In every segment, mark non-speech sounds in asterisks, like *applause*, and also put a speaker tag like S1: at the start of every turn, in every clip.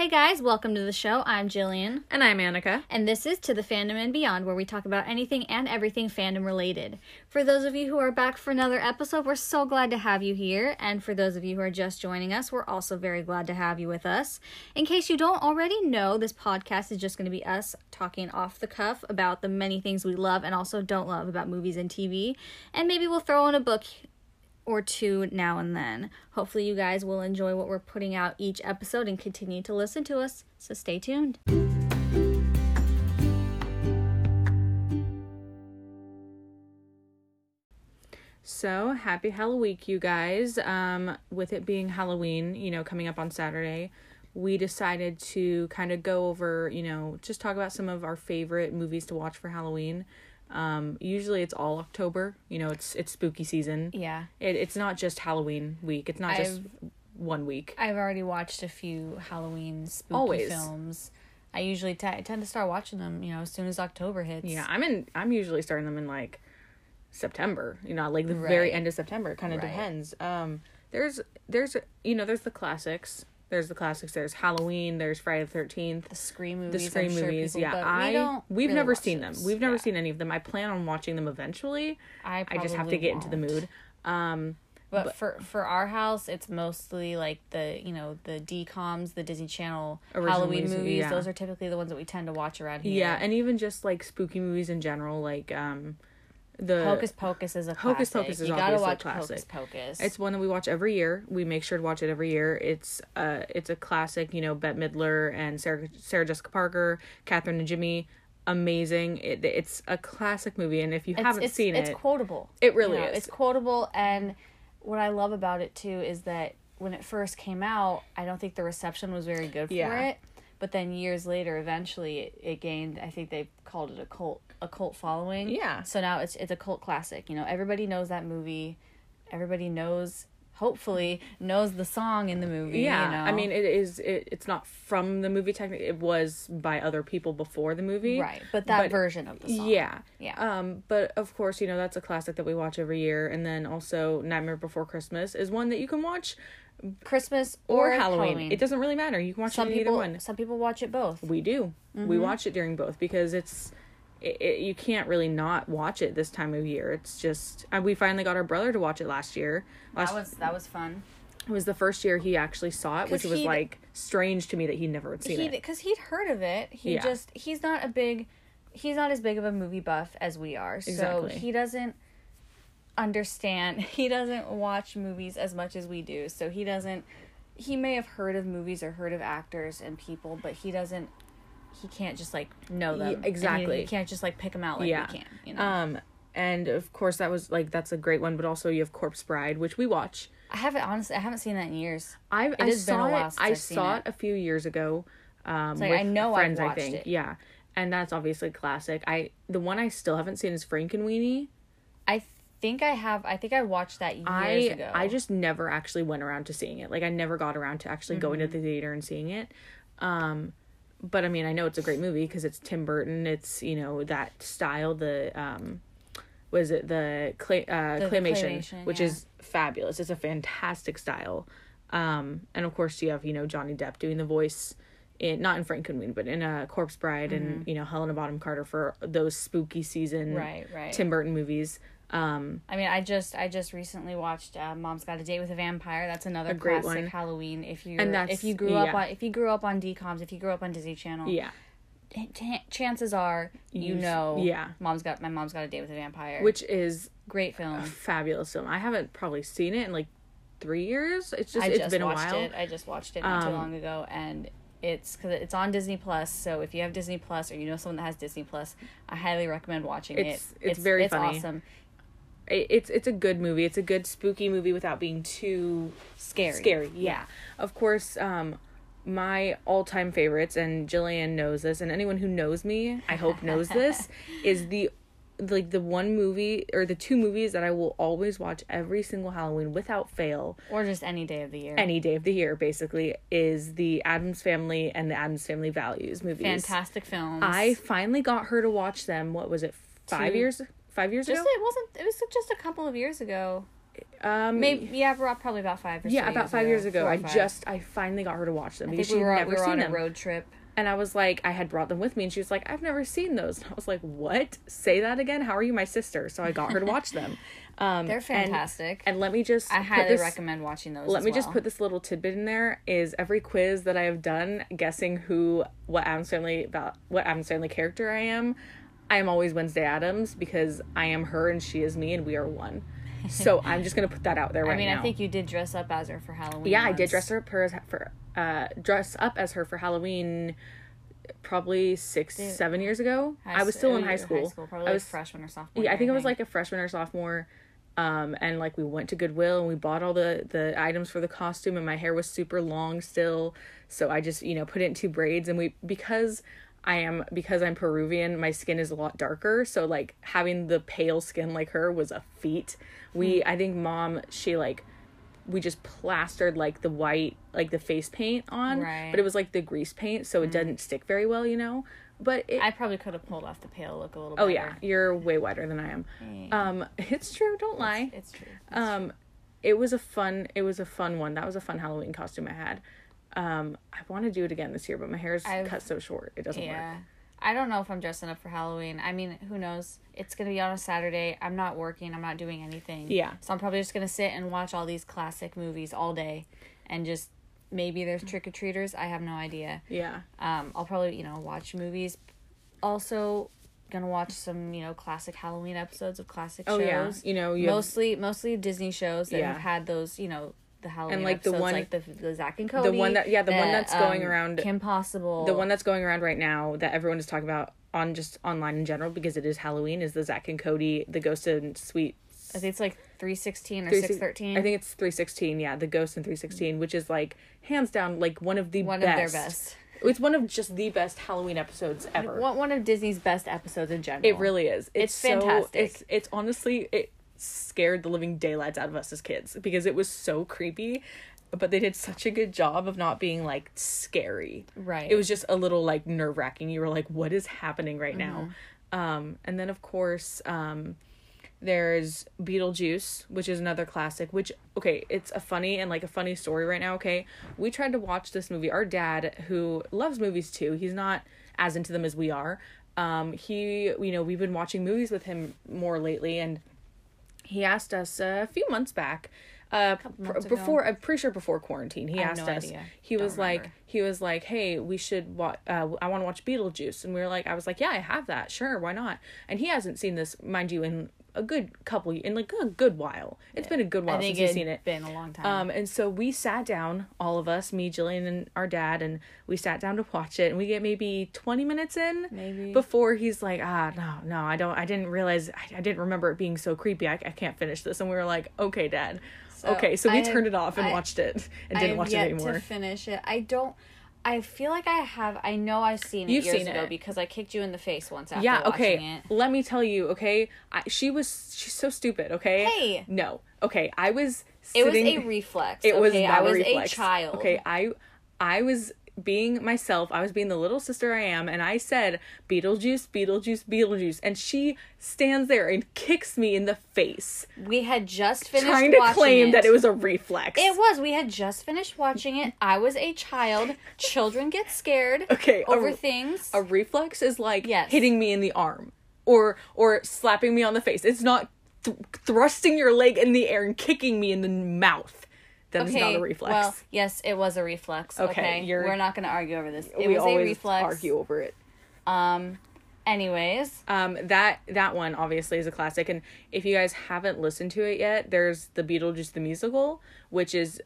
S1: Hey guys, welcome to the show. I'm Jillian.
S2: And I'm Annika.
S1: And this is To the Fandom and Beyond, where we talk about anything and everything fandom related. For those of you who are back for another episode, we're so glad to have you here. And for those of you who are just joining us, we're also very glad to have you with us. In case you don't already know, this podcast is just going to be us talking off the cuff about the many things we love and also don't love about movies and TV. And maybe we'll throw in a book or two now and then. Hopefully, you guys will enjoy what we're putting out each episode and continue to listen to us. So stay tuned.
S2: So happy Halloween, you guys. Um, with it being Halloween, you know, coming up on Saturday, we decided to kind of go over, you know, just talk about some of our favorite movies to watch for Halloween. Um, usually it's all October. You know, it's it's spooky season.
S1: Yeah.
S2: It, it's not just Halloween week. It's not just
S1: I've-
S2: one week.
S1: I've already watched a few Halloween spooky
S2: Always.
S1: films. I usually t- I tend to start watching them, you know, as soon as October hits.
S2: Yeah, I'm in. I'm usually starting them in like September. You know, like the very end of September. It kind of
S1: Right.
S2: depends. Um, there's there's you know there's the classics. There's the classics. There's Halloween. There's Friday the Thirteenth.
S1: The Scream movies.
S2: The.
S1: Scream sure
S2: movies.
S1: people-
S2: yeah, I
S1: we don't
S2: we've
S1: really
S2: never seen them. We've never
S1: Yeah.
S2: seen any of them. I plan on watching them eventually.
S1: I,
S2: I just have to get into the mood. Um,
S1: But,
S2: But-
S1: for for our house, it's mostly like the you know the DComs, the Disney Channel Halloween
S2: movies,
S1: movies.
S2: yeah.
S1: Those are typically the ones that we tend to watch around here.
S2: yeah, and even just like spooky movies in general, like um, the
S1: Hocus Pocus is a
S2: Hocus
S1: classic.
S2: Pocus is
S1: you gotta watch
S2: classic.
S1: Hocus Pocus.
S2: It's one that we watch every year. We make sure to watch it every year. It's uh it's a classic, you know, Bette Midler and Sarah Sarah Jessica Parker, Kathy Najimy. Amazing. It, it's a classic movie and if you
S1: It's-
S2: haven't
S1: it's,
S2: seen
S1: it's
S2: it, it's
S1: quotable.
S2: It really
S1: You know,
S2: is.
S1: It's quotable, and what I love about it too is that when it first came out, I don't think the reception was very good for
S2: Yeah.
S1: it. But then years later, eventually, it, it gained. I think they called it a cult, a cult following.
S2: Yeah.
S1: So now it's it's a cult classic. You know, everybody knows that movie. Everybody knows, hopefully, knows the song in the movie.
S2: yeah.
S1: You know?
S2: I mean, it is it, it's not from the movie technically. It was by other people before the movie.
S1: right? But that
S2: but-
S1: version of the song.
S2: Yeah.
S1: Yeah.
S2: Um, but of course, you know, that's a classic that we watch every year. And then also Nightmare Before Christmas is one that you can watch
S1: Christmas
S2: or,
S1: or,
S2: Halloween. It doesn't really matter. You can watch
S1: Some
S2: it
S1: people,
S2: either one.
S1: some people watch it both.
S2: We do. We
S1: Mm-hmm.
S2: watch it during both because it's it, it, you can't really not watch it this time of year. It's just uh, we finally got our brother to watch it last year. Last
S1: That was that was fun.
S2: it was the first year he actually saw it, which was like strange to me that he never had seen it.
S1: because he'd heard of it. He
S2: Yeah.
S1: just he's not a big he's not as big of a movie buff as we are. So
S2: Exactly.
S1: he doesn't understand. *laughs* He doesn't watch movies as much as we do. So he doesn't he may have heard of movies or heard of actors and people, but he doesn't he can't just like know them.
S2: Yeah,
S1: And he-
S2: exactly.
S1: He, can't just like pick them out like
S2: Yeah.
S1: we can, you know.
S2: Um, and of course that was like that's a great one. But also you have Corpse Bride, which we watch.
S1: I haven't honestly I haven't seen that in years.
S2: I I
S1: has been
S2: saw
S1: a while
S2: it. I
S1: I've
S2: saw
S1: it.
S2: it a few years ago. Um,
S1: like,
S2: with
S1: I know I've
S2: friends. I
S1: watched
S2: think
S1: it.
S2: yeah, and that's obviously a classic. I the one I still haven't seen is Frankenweenie.
S1: I think I have I think I watched that years
S2: I
S1: ago.
S2: I just never actually went around to seeing it. Like I never got around to actually going to
S1: Mm-hmm.
S2: the theater and seeing it. Um, but I mean, I know it's a great movie because it's Tim Burton. It's you know that style. The um, was it the clay uh,
S1: The
S2: claymation,
S1: claymation,
S2: which
S1: yeah.
S2: is fabulous. It's a fantastic style. Um, and of course you have you know Johnny Depp doing the voice. In, not in Frankenweenie, but in a Corpse Bride and you know Helena Bonham Carter for those spooky season
S1: Mm-hmm. Right, right.
S2: Tim Burton movies. Um,
S1: I mean, I just I just recently watched uh, Mom's Got a Date with a Vampire. That's another classic
S2: one.
S1: Halloween. If you if you grew up on if you grew up on DComs, if you grew up on Disney Channel,
S2: yeah,
S1: t- chances are you
S2: You
S1: know.
S2: yeah.
S1: Mom's got my Mom's Got a Date with a Vampire.
S2: which is
S1: great film.
S2: fabulous film. I haven't probably seen it in like three years. It's just
S1: I
S2: it's
S1: just
S2: been a while.
S1: it. I just watched it not too
S2: Um,
S1: long ago, and it's because it's on Disney Plus. So if you have Disney Plus or you know someone that has Disney Plus, I highly recommend watching
S2: It's-
S1: it.
S2: it's very
S1: it's
S2: funny.
S1: awesome.
S2: It- it's it's a good movie. It's a good spooky movie without being too
S1: Scary.
S2: Scary, yeah. Of course, um, my all time favorites, and Jillian knows this, and anyone who knows me, I hope knows this, *laughs* is the like the one movie or the two movies that I will always watch every single Halloween without fail.
S1: Or just any day of the year.
S2: Any day of the year, basically, is the Addams Family and the Addams Family Values movies.
S1: Fantastic films.
S2: I finally got her to watch them. What was it? Five
S1: Two-
S2: years? Five years
S1: just
S2: ago?
S1: it wasn't. It was just a couple of years ago.
S2: Um,
S1: Maybe yeah, probably about five or
S2: yeah, about five years ago. I
S1: five.
S2: just I finally got her to watch them
S1: I think we were,
S2: never
S1: we were
S2: seen
S1: on
S2: them.
S1: a road trip.
S2: And I was like, I had brought them with me, and she was like, I've never seen those. And I was like, What? Say that again? How are you my sister? So I got her to watch *laughs* them. Um,
S1: They're fantastic.
S2: And, let me just
S1: I highly
S2: this-
S1: recommend watching those.
S2: Let me just put this little tidbit in there. Is every quiz that I have done guessing who what Adam Sandler about what Adam Sandler character I am, I am always Wednesday Addams because I am her and she is me and we are one. *laughs* So I'm just gonna put that out there right now.
S1: I mean,
S2: now.
S1: I think you did dress up as her for Halloween.
S2: yeah, I did dress her up for, for uh dress up as her for Halloween. Probably six, seven years ago. I was still in
S1: you
S2: high school.
S1: Probably
S2: I
S1: like
S2: was
S1: freshman or sophomore.
S2: yeah, I think it was like a freshman or sophomore. Um, and like we went to Goodwill and we bought all the the items for the costume and my hair was super long still, so I just you know put it in two braids and we because I am because I'm Peruvian, my skin is a lot darker, so like having the pale skin like her was a feat. We I think mom she like we just plastered like the white like the face paint on,
S1: Right.
S2: but it was like the grease paint, so it doesn't stick very well, you know. But it,
S1: I probably could have pulled off the pale look a little. Bit.
S2: Oh
S1: better.
S2: yeah, you're way whiter than I am. Um, it's true. Don't lie.
S1: it's true.
S2: Um, it was a fun. It was a fun one. That was a fun Halloween costume I had. Um, I want to do it again this year, but my hair's
S1: I've-
S2: cut so short it doesn't
S1: Yeah.
S2: work.
S1: I don't know if I'm dressing up for Halloween. I mean, who knows? It's gonna be on a Saturday. I'm not working. I'm not doing anything.
S2: Yeah.
S1: So I'm probably just gonna sit and watch all these classic movies all day, and just maybe there's trick or treaters. I have no idea.
S2: Yeah.
S1: Um, I'll probably you know watch movies. Also, gonna watch some you know classic Halloween episodes of classic
S2: Oh yeah.
S1: shows.
S2: You know you. have-
S1: mostly mostly Disney shows that
S2: Yeah.
S1: have had those you know the Halloween
S2: like, the one-
S1: like the the Zack and Cody, the
S2: one that- yeah, the one that's going
S1: um,
S2: around-
S1: Kim Possible,
S2: the one that's going around right now that everyone is talking about on just online in general because it is Halloween is the Zack and Cody the Ghost and Suite.
S1: I think it's like three sixteen or six thirteen.
S2: I think it's three sixteen. Yeah, the Ghost and three sixteen, which is like hands down like one of the
S1: one
S2: best.
S1: of their best.
S2: It's one of just the best Halloween episodes ever.
S1: One, one of Disney's best episodes in general.
S2: It really is. It's,
S1: It's
S2: so-
S1: fantastic.
S2: it's it's honestly it scared the living daylights out of us as kids because it was so creepy, but they did such a good job of not being like scary.
S1: Right.
S2: It was just a little like nerve wracking. You were like, what is happening right now?
S1: Mm-hmm.
S2: Um, and then of course, um, there's Beetlejuice, which is another classic. Which okay, it's a funny and like a funny story right now. Okay, we tried to watch this movie. Our dad, who loves movies too, he's not as into them as we are. Um, he, you know, we've been watching movies with him more lately, and he asked us a few months back. Uh, pr-
S1: months ago?
S2: before I'm pretty sure before quarantine, he
S1: I
S2: asked
S1: no
S2: us.
S1: idea.
S2: He
S1: Don't
S2: was like, he was like, "Hey, we should watch. Uh, I want to watch Beetlejuice," and we were like, "I was like, yeah, I have that. Sure, why not?" And he hasn't seen this, mind you, in a good couple, in like a good while. It's been a good while
S1: I think
S2: since
S1: it's
S2: seen it.
S1: been a long time.
S2: Um, and so we sat down, all of us, me, Jillian, and our dad, and we sat down to watch it. And we get maybe twenty minutes in,
S1: Maybe.
S2: before he's like, ah, no, no, I don't, I didn't realize, I, I didn't remember it being so creepy. I, I can't finish this. And we were like, okay, dad, okay. So we
S1: I
S2: turned
S1: have-
S2: it off and
S1: I-
S2: watched it and
S1: I
S2: didn't watch it anymore.
S1: to finish it. I don't. I feel like I have. I know I've seen it
S2: You've
S1: years
S2: seen
S1: ago
S2: it.
S1: because I kicked you in the face once after
S2: yeah,
S1: watching
S2: okay.
S1: it.
S2: Let me tell you, okay. I, she was, she's so stupid. Okay.
S1: Hey.
S2: No. Okay. I was.
S1: It was a reflex.
S2: It was
S1: okay?
S2: not
S1: I was
S2: a reflex.
S1: child.
S2: Okay, I I was being myself. I was being the little sister I am, and I said Beetlejuice, Beetlejuice, Beetlejuice, and she stands there and kicks me in the face,
S1: We had just finished
S2: trying to claim
S1: it.
S2: that it was a reflex.
S1: It was. We had just finished watching it. I was a child. Children get scared
S2: Okay, a-
S1: over things.
S2: a reflex is like
S1: Yes.
S2: hitting me in the arm or or slapping me on the face. It's not th- thrusting your leg in the air and kicking me in the mouth. That is not a reflex.
S1: Well, yes, it was a reflex.
S2: Okay,
S1: Okay, we're not going to argue over this. It
S2: we
S1: was a
S2: always
S1: reflex.
S2: argue over it.
S1: Um. Anyways,
S2: Um, that that one obviously is a classic, and if you guys haven't listened to it yet, there's the Beetlejuice the musical, which is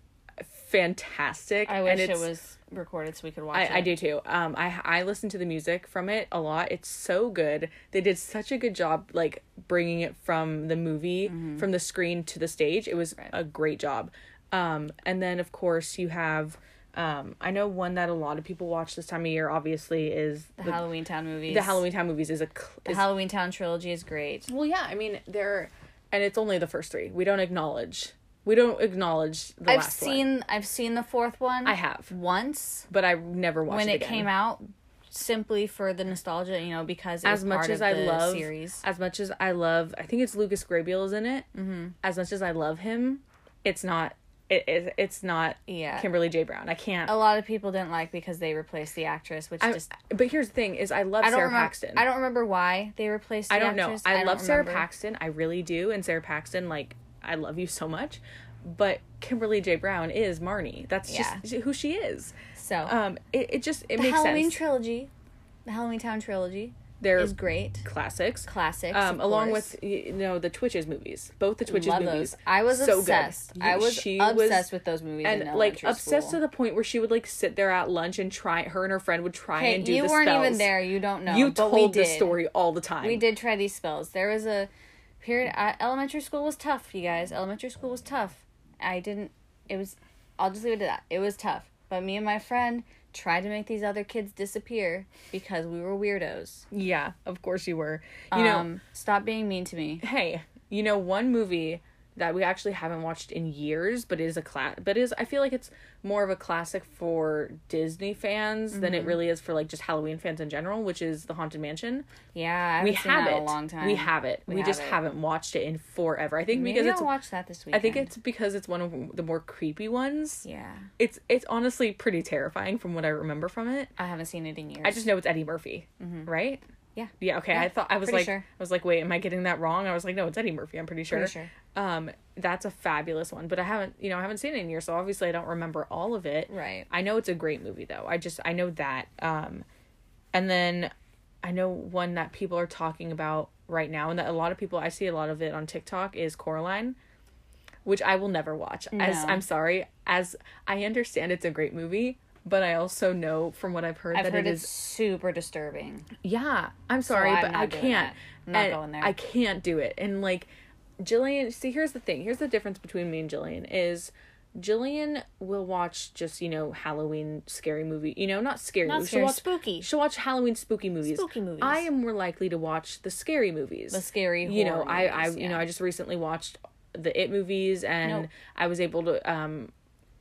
S2: fantastic.
S1: I wish it was recorded so we could watch it.
S2: I, I do too. Um, I I listen to the music from it a lot. It's so good. They did such a good job, like bringing it from the movie, from the screen to the stage. It was a great job. Um, and then of course you have, um, I know one that a lot of people watch this time of year. Obviously, is
S1: The,
S2: the,
S1: Halloween Town movies.
S2: the Halloween Town movies is a
S1: The
S2: is
S1: Halloween Town trilogy is great.
S2: well, yeah, I mean they're, and it's only the first three. We don't acknowledge. We don't acknowledge the
S1: I've
S2: last
S1: seen
S2: one.
S1: I've seen the fourth one.
S2: I have,
S1: once
S2: but I never watched it.
S1: when
S2: it
S1: it came out simply for the nostalgia, you know, because
S2: as much
S1: part
S2: as
S1: of
S2: I
S1: the
S2: love
S1: series.
S2: as much as I love I think it's Lucas Grabeel is in it. Mm-hmm. As much as I love him, it's not it, it it's not
S1: Yeah.
S2: Kimberly J Brown. I can't.
S1: A lot of people didn't like because they replaced the actress, which
S2: I,
S1: just
S2: but here's the thing: is I love
S1: I
S2: Sara
S1: remember.
S2: Paxton.
S1: I don't remember why they replaced. The
S2: I don't know.
S1: actress.
S2: I, love Sara
S1: remember.
S2: Paxton. I really do. And Sara Paxton, like, I love you so much. But Kimberly J. Brown is Marnie. That's
S1: Yeah.
S2: just who she is.
S1: So
S2: Um, it, it just it
S1: the
S2: makes
S1: Halloween
S2: sense.
S1: trilogy, the Halloween Town trilogy,
S2: They're
S1: is great.
S2: classics.
S1: Classics,
S2: Um, along
S1: course.
S2: with you know the Twitches movies, both the Twitches
S1: Love
S2: movies.
S1: those. I was
S2: so
S1: obsessed.
S2: Good.
S1: I was
S2: She
S1: obsessed with those movies
S2: and like obsessed
S1: school.
S2: to the point where she would like sit there at lunch and try. Her and her friend would try and do
S1: you
S2: the
S1: weren't
S2: spells.
S1: even there. You don't know.
S2: You told the story all the time.
S1: We did try these spells. There was a period. Uh, elementary school was tough, you guys. Elementary school was tough. I didn't. It was. I'll just leave it at that. It was tough. But me and my friend tried to make these other kids disappear because we were weirdos.
S2: Yeah, of course you were. You know,
S1: um, stop being mean to me.
S2: hey, you know one movie that we actually haven't watched in years, but is a class. But is I feel like it's more of a classic for Disney fans than
S1: Mm-hmm.
S2: it really is for like just Halloween fans in general, which is The Haunted Mansion.
S1: Yeah, I
S2: we have it.
S1: a long time.
S2: We have it. We,
S1: have
S2: just
S1: it.
S2: haven't watched it in forever. I think
S1: Maybe
S2: because
S1: I'll
S2: it's.
S1: watch that this week.
S2: I think it's because it's one of the more creepy ones.
S1: Yeah,
S2: It's it's honestly pretty terrifying from what I remember from it.
S1: I haven't seen it in years.
S2: I just know it's Eddie Murphy, right?
S1: Yeah.
S2: Yeah. Okay.
S1: Yeah,
S2: I thought I was like
S1: sure.
S2: I was like, wait, am I getting that wrong? I was like, no, it's Eddie Murphy. I'm pretty sure.
S1: Pretty sure.
S2: Um, that's a fabulous one, but I haven't, you know, I haven't seen it in years, so obviously I don't remember all of it.
S1: Right.
S2: I know it's a great movie though. I just I know that. Um, and then I know one that people are talking about right now, and that a lot of people I see a lot of it on TikTok is Coraline, which I will never watch. As I'm sorry, as I understand it's a great movie. But I also know from what I've heard
S1: I've
S2: that
S1: heard
S2: it
S1: it's
S2: is
S1: super disturbing.
S2: yeah, I'm sorry,
S1: I'm
S2: but I can't.
S1: I'm not going there.
S2: I can't do it. And like Jillian, see, here's the thing. Here's the difference between me and Jillian is Jillian will watch just you know Halloween scary movie. You know, not scary.
S1: Not
S2: movies.
S1: scary,
S2: She'll watch,
S1: spooky.
S2: She'll watch Halloween spooky movies.
S1: Spooky movies.
S2: I am more likely to watch the scary movies.
S1: The scary
S2: You know,
S1: horror
S2: I I
S1: movies,
S2: you know. I just recently watched the It movies and
S1: Nope.
S2: I was able to um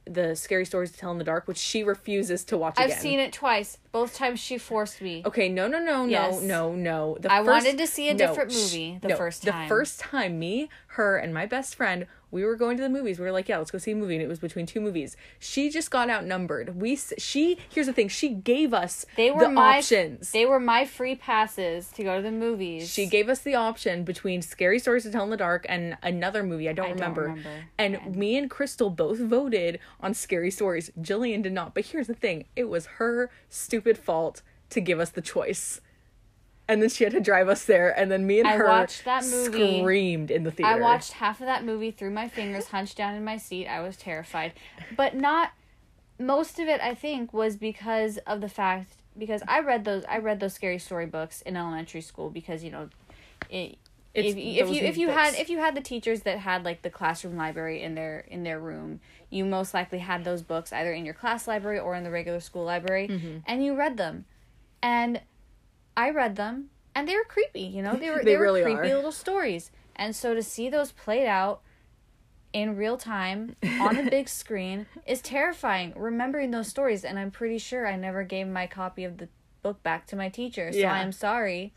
S2: the scary stories to tell in the dark, which she refuses to watch
S1: I've
S2: again.
S1: seen it twice. Both times she forced me.
S2: Okay, no, no, no,
S1: Yes.
S2: no, no, no. The
S1: I
S2: first-
S1: wanted to see a
S2: no,
S1: different
S2: sh-
S1: movie the
S2: no,
S1: first
S2: The first time, me, her, and my best friend, we were going to the movies. We were like, yeah, let's go see a movie, and it was between two movies. She just got outnumbered. We, she, here's the thing, she gave us
S1: They were
S2: the
S1: my
S2: options.
S1: They were my free passes to go to the movies.
S2: she gave us the option between Scary Stories to Tell in the Dark and another movie. I don't,
S1: don't
S2: remember.
S1: remember.
S2: And me and Crystal both voted on Scary Stories. Jillian did not. But here's the thing it was her stupid fault to give us the choice. And then she had to drive us there, and then me and
S1: I
S2: her
S1: watched that movie.
S2: screamed in the theater.
S1: I watched half of that movie through my fingers, hunched down in my seat. I was terrified, but not most of it. I think was because of the fact because I read those I read those scary story books in elementary school because you know, it,
S2: It's
S1: if if you if you had if you had the teachers that had like the classroom library in their in their room, you most likely had those books either in your class library or in the regular school library,
S2: Mm-hmm.
S1: and you read them, and I read them, and they were creepy. You know, they *laughs* were
S2: They
S1: they, were
S2: really
S1: creepy
S2: are.
S1: little stories, and so to see those played out in real time on the big *laughs* screen is terrifying. Remembering those stories, and I'm pretty sure I never gave my copy of the book back to my teacher. So
S2: Yeah.
S1: I'm sorry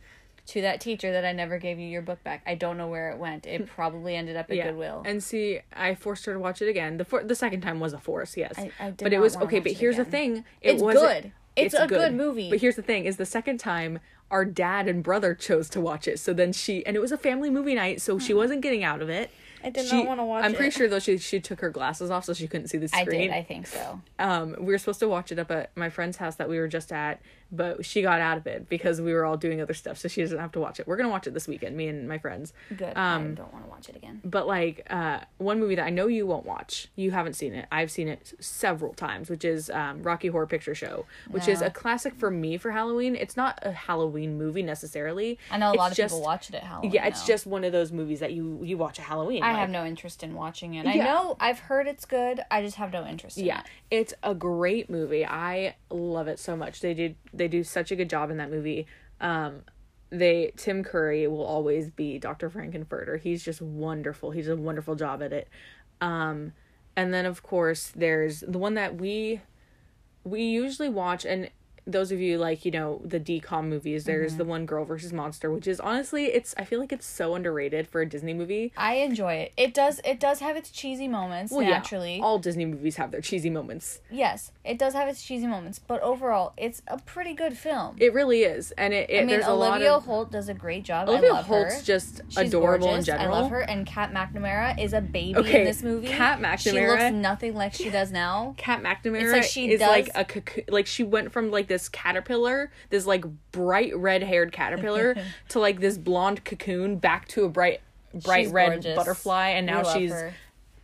S1: to that teacher that I never gave you your book back. I don't know where it went. It *laughs* probably ended up at Goodwill.
S2: And see, I forced her to watch it again. The for- the second time was a force, yes.
S1: I- I did
S2: but it was okay. But here's the thing: it
S1: It's
S2: wasn't-
S1: good. It's a good movie.
S2: But here's the thing: is the second time our dad and brother chose to watch it. So then she and it was a family movie night, so she wasn't getting out of it.
S1: I did
S2: She-
S1: not wanna watch
S2: I'm pretty sure though she she took her glasses off so she couldn't see the screen.
S1: I did. I think so.
S2: um, we were supposed to watch it up at my friend's house that we were just at, but she got out of it because we were all doing other stuff, so she doesn't have to watch it. We're gonna watch it this weekend, me and my friends.
S1: Good.
S2: Um,
S1: I don't want to watch it again.
S2: But like uh, one movie that I know you won't watch, you haven't seen it. I've seen it several times, which is um, Rocky Horror Picture Show, which is a classic for me for Halloween. It's not a Halloween movie necessarily.
S1: I know a
S2: It's
S1: lot of
S2: just-
S1: people watch it at Halloween.
S2: Yeah, it's
S1: though.
S2: just one of those movies that you you watch at Halloween.
S1: I
S2: like-
S1: have no interest in watching it. I know I've heard it's good. I just have no interest in
S2: yeah
S1: it.
S2: it's a great movie i love it so much they did they do such a good job in that movie. Um they tim curry will always be dr frank-n-furter. He's just wonderful. He's a wonderful job at it. Um and then of course there's the one that we we usually watch and those of you like you know the DCom movies there's
S1: Mm-hmm.
S2: the one girl versus monster which is honestly it's i feel like it's so underrated for a disney movie
S1: I enjoy it. It does it does have its cheesy moments
S2: Well, yeah,
S1: naturally.
S2: all disney movies have their cheesy moments
S1: yes, it does have its cheesy moments, but overall, it's a pretty good film.
S2: it really is and it, it
S1: I mean,
S2: there's a
S1: Olivia
S2: lot of
S1: Holt does a great job.
S2: olivia
S1: I love
S2: holt's
S1: her.
S2: just
S1: She's
S2: adorable
S1: gorgeous.
S2: in general
S1: I love her, and Kat McNamara is a baby
S2: Okay,
S1: in this movie.
S2: Kat mcnamara She
S1: looks nothing like she does now.
S2: Kat McNamara
S1: It's like she
S2: is
S1: does-
S2: like a cocoon, like she went from like this caterpillar, this like bright red haired caterpillar, *laughs* to like this blonde cocoon, back to a bright bright
S1: She's
S2: red
S1: gorgeous.
S2: butterfly, and now she's
S1: her.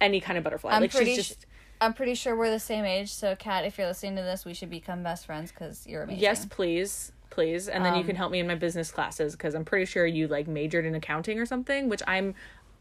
S2: any kind of butterfly.
S1: I'm
S2: like
S1: pretty.
S2: she's
S1: sh-
S2: just
S1: I'm pretty sure we're the same age. So, Kat, if you're listening to this, we should become best friends because you're amazing.
S2: yes, please, please, and then you
S1: Um,
S2: can help me in my business classes because I'm pretty sure you like majored in accounting or something, which I'm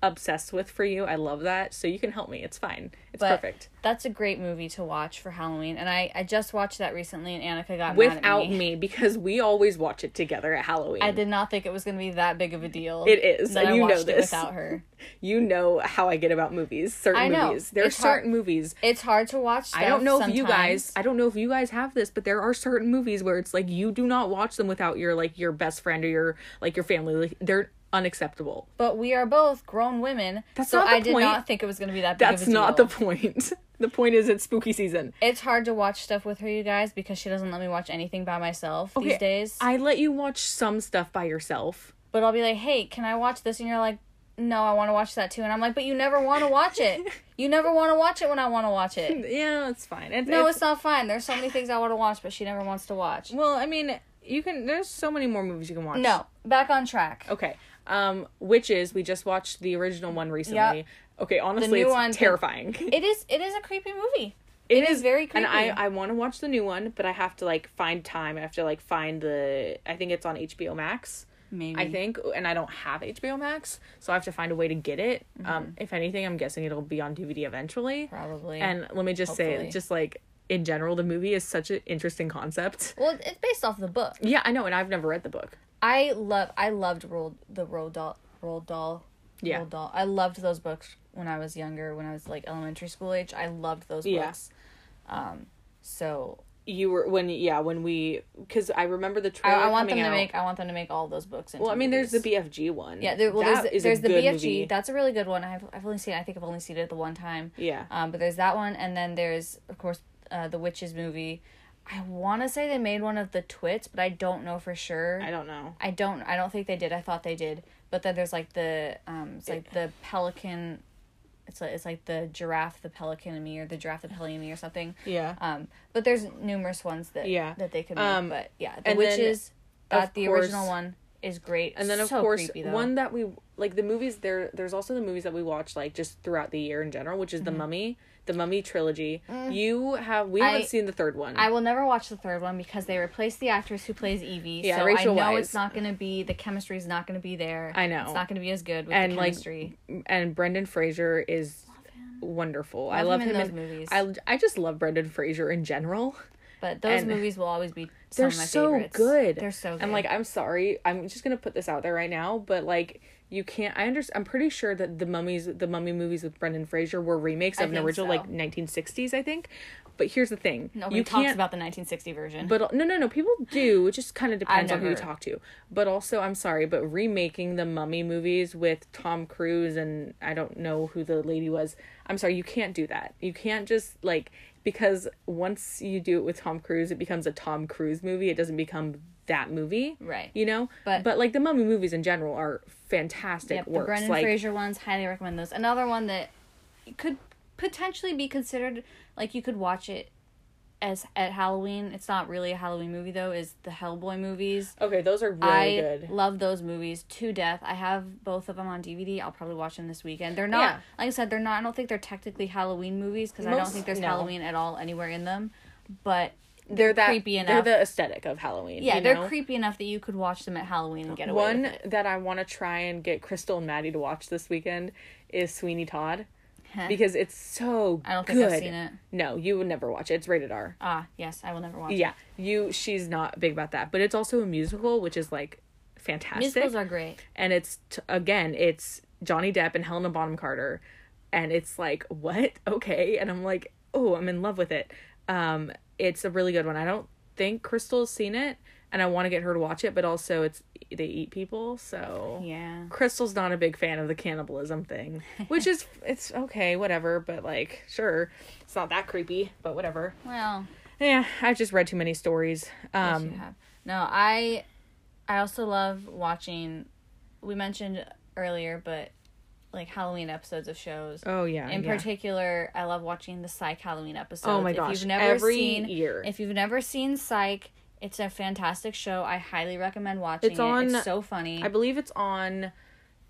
S2: obsessed with for you. I love that, so you can help me. It's fine. It's
S1: But
S2: perfect.
S1: That's a great movie to watch for Halloween, and I I just watched that recently, and Annika got mad
S2: Without
S1: at me.
S2: me, *laughs* because we always watch it together at Halloween.
S1: I did not think it was going to be that big of a deal.
S2: It is,
S1: That
S2: and
S1: I
S2: you know
S1: watched it
S2: this.
S1: without her. *laughs*
S2: you know how I get about movies. Certain movies. There are
S1: It's hard-
S2: certain movies.
S1: It's hard to watch.
S2: I don't know if you guys. I don't know if you guys have this, but there are certain movies where it's like you do not watch them without your like your best friend or your like your family. Like they're unacceptable.
S1: But we are both grown women,
S2: That's
S1: so
S2: not the
S1: I did
S2: point.
S1: not think it was going to be that big
S2: That's
S1: of a
S2: not the point. *laughs* the point is it's spooky season.
S1: It's hard to watch stuff with her, you guys, because she doesn't let me watch anything by myself
S2: Okay,
S1: these days.
S2: I let you watch some stuff by yourself.
S1: but I'll be like, "Hey, can I watch this?" And you're like, "No, I want to watch that too." And I'm like, "But you never want to watch it. *laughs* you never want to watch it when I want to watch it." *laughs*
S2: Yeah, it's fine. It's,
S1: No,
S2: it's,
S1: it's not fine. There's so many things I want to watch, but she never wants to watch.
S2: well, I mean, you can there's so many more movies you can watch.
S1: No, back on track.
S2: Okay. Um, Witches, we just watched the original one recently.
S1: Yep.
S2: Okay, honestly, it's
S1: one-
S2: terrifying. *laughs*
S1: It is. It is a creepy movie.
S2: it
S1: is very creepy.
S2: And I. I want to watch the new one, but I have to like find time. I have to like find the. I think it's on HBO Max.
S1: Maybe.
S2: I think, and I don't have HBO Max, so I have to find a way to get it.
S1: Mm-hmm.
S2: Um, if anything, I'm guessing it'll be on DVD eventually.
S1: probably.
S2: And let me just say, just like in general, the movie is such an interesting concept.
S1: well, it's based off the book.
S2: Yeah, I know, and I've never read the book.
S1: I love. I loved Roald the Roald Dahl. Roald Dahl.
S2: Yeah.
S1: Roald Dahl. I loved those books when I was younger. When I was like elementary school age, I loved those
S2: Yeah.
S1: books. Um. So
S2: You were when yeah when we because I remember the
S1: I,
S2: trailer.
S1: I want them to
S2: out.
S1: make. I want them to make all those books. Into
S2: Well, I mean, there's the BFG one.
S1: Yeah, there, well,
S2: That
S1: there's,
S2: is
S1: the,
S2: a
S1: there's the BFG.
S2: movie.
S1: That's a really good one. I've, I've only seen. I think I've only seen it the one time.
S2: Yeah.
S1: Um, but there's that one, and then there's of course uh, the Witches movie. I want to say they made one of the Twits, but I don't know for sure.
S2: I don't know.
S1: I don't. I don't think they did. I thought they did. But then there's like the um, it's like the pelican. It's like it's like the giraffe, the pelican and me, or the giraffe, the pelican and me, or something.
S2: Yeah.
S1: Um, but there's numerous ones that
S2: Yeah.
S1: that they could make.
S2: Um,
S1: but yeah, the witches. That
S2: of
S1: the
S2: course-
S1: original one is great.
S2: and then of
S1: So
S2: course
S1: creepy,
S2: one that we like the movies there there's also the movies that we watch like just throughout the year in general which is the mummy the mummy trilogy you have we haven't
S1: Mm. I-
S2: seen the third one
S1: I will never watch the third one because they replaced the actress who plays Evie.
S2: Yeah,
S1: so
S2: Rachel
S1: I know it's not going to be the chemistry is not going to be there.
S2: I know.
S1: it's not going to be as good with
S2: And,
S1: the
S2: like,
S1: chemistry.
S2: and brendan fraser is wonderful i
S1: Love
S2: love
S1: him
S2: him
S1: in
S2: in
S1: those movies.
S2: I, I just love brendan fraser in general
S1: but those
S2: and
S1: movies will always be
S2: they're so
S1: favorites.
S2: good
S1: They're so good.
S2: and like i'm sorry i'm just gonna put this out there right now but like you can't i understand i'm pretty sure that the mummies the mummy movies with brendan fraser were remakes of an original
S1: so.
S2: like 1960s i think. But here's the thing.
S1: Nobody
S2: you
S1: talks
S2: can't
S1: about the 1960 version.
S2: but no no no people do. It just kind of depends on who you talk to. But also i'm sorry but remaking the mummy movies with tom cruise and i don't know who the lady was. I'm sorry you can't do that. You can't just like because once you do it with tom cruise it becomes a tom cruise movie. It doesn't become that movie
S1: Right.
S2: you know
S1: But-
S2: but like the mummy movies in general are fantastic
S1: Yep, the
S2: works
S1: Brendan
S2: like
S1: Fraser ones, highly recommend those. Another one that could potentially be considered like you could watch it as at Halloween. It's not really a Halloween movie though. Is the Hellboy movies?
S2: okay those are really
S1: I
S2: good
S1: love those movies to death. I have both of them on DVD. I'll probably watch them this weekend. They're not
S2: Yeah.
S1: like I said. They're not. I don't think they're technically Halloween movies because I don't think there's
S2: no.
S1: Halloween at all anywhere in them. But
S2: they're that
S1: creepy enough.
S2: they're the aesthetic of halloween
S1: yeah, they're
S2: know?
S1: creepy enough that you could watch them at Halloween and get away
S2: One
S1: with it.
S2: that I want to try and get Crystal and Maddie to watch this weekend is Sweeney Todd because it's so
S1: I don't think
S2: good.
S1: I've seen it.
S2: No, you would never watch it. It's rated R.
S1: Ah, yes, I will never watch. it.
S2: Yeah, you. She's not big about that, but it's also a musical, which is like fantastic.
S1: musicals are great.
S2: and it's t- again, it's Johnny Depp and Helena Bonham Carter, and it's like what? *laughs* Okay, and I'm like, oh, I'm in love with it. Um, it's a really good one. I don't think Crystal's seen it, and I want to get her to watch it, but also it's they eat people, so
S1: Yeah.
S2: Crystal's not a big fan of the cannibalism thing, which is *laughs* it's okay, whatever, but like sure, it's not that creepy, but whatever.
S1: Well,
S2: Yeah, I've just read too many stories.
S1: yes, you
S2: Um,
S1: have. No, I I also love watching we mentioned earlier, but like Halloween episodes of shows.
S2: oh yeah,
S1: In
S2: yeah.
S1: particular, I love watching the Psych Halloween episodes.
S2: Oh my
S1: If
S2: gosh,
S1: you've never
S2: every
S1: seen,
S2: year.
S1: If you've never seen Psych, it's a fantastic show. I highly recommend watching
S2: It's
S1: it.
S2: on-
S1: It's so funny.
S2: I believe it's on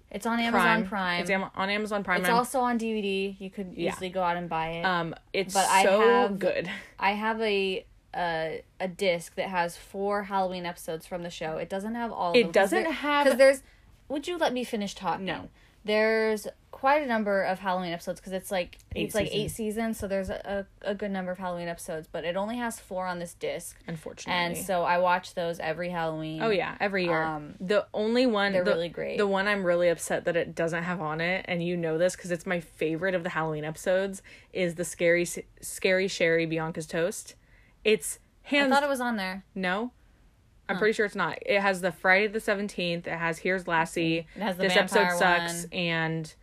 S1: it's on Amazon Prime.
S2: It's am- on Amazon Prime.
S1: It's also on DVD. You could
S2: Yeah.
S1: easily go out and buy it.
S2: um, it's
S1: but I have-
S2: good. *laughs*
S1: I have a a a disc that has four Halloween episodes from the show. It doesn't have all. Of
S2: It doesn't have-
S1: because there's. Would you let me finish talking?
S2: No.
S1: There's quite a number of Halloween episodes because it's like
S2: Eight
S1: it's like eight
S2: seasons.
S1: seasons, so there's a, a, a good number of Halloween episodes, but it only has four on this disc,
S2: Unfortunately,
S1: and so I watch those every Halloween.
S2: Oh yeah, every year.
S1: Um,
S2: the only one
S1: they're
S2: the,
S1: really great.
S2: The one I'm really upset that it doesn't have on it, and you know this because it's my favorite of the Halloween episodes, is the scary scary Sherry Bianca's toast. It's hands.
S1: I thought it was on there.
S2: no. I'm pretty sure it's not. It has the Friday the seventeenth. It has Here's Lassie.
S1: It has the
S2: this episode
S1: vampire
S2: sucks,
S1: one.
S2: and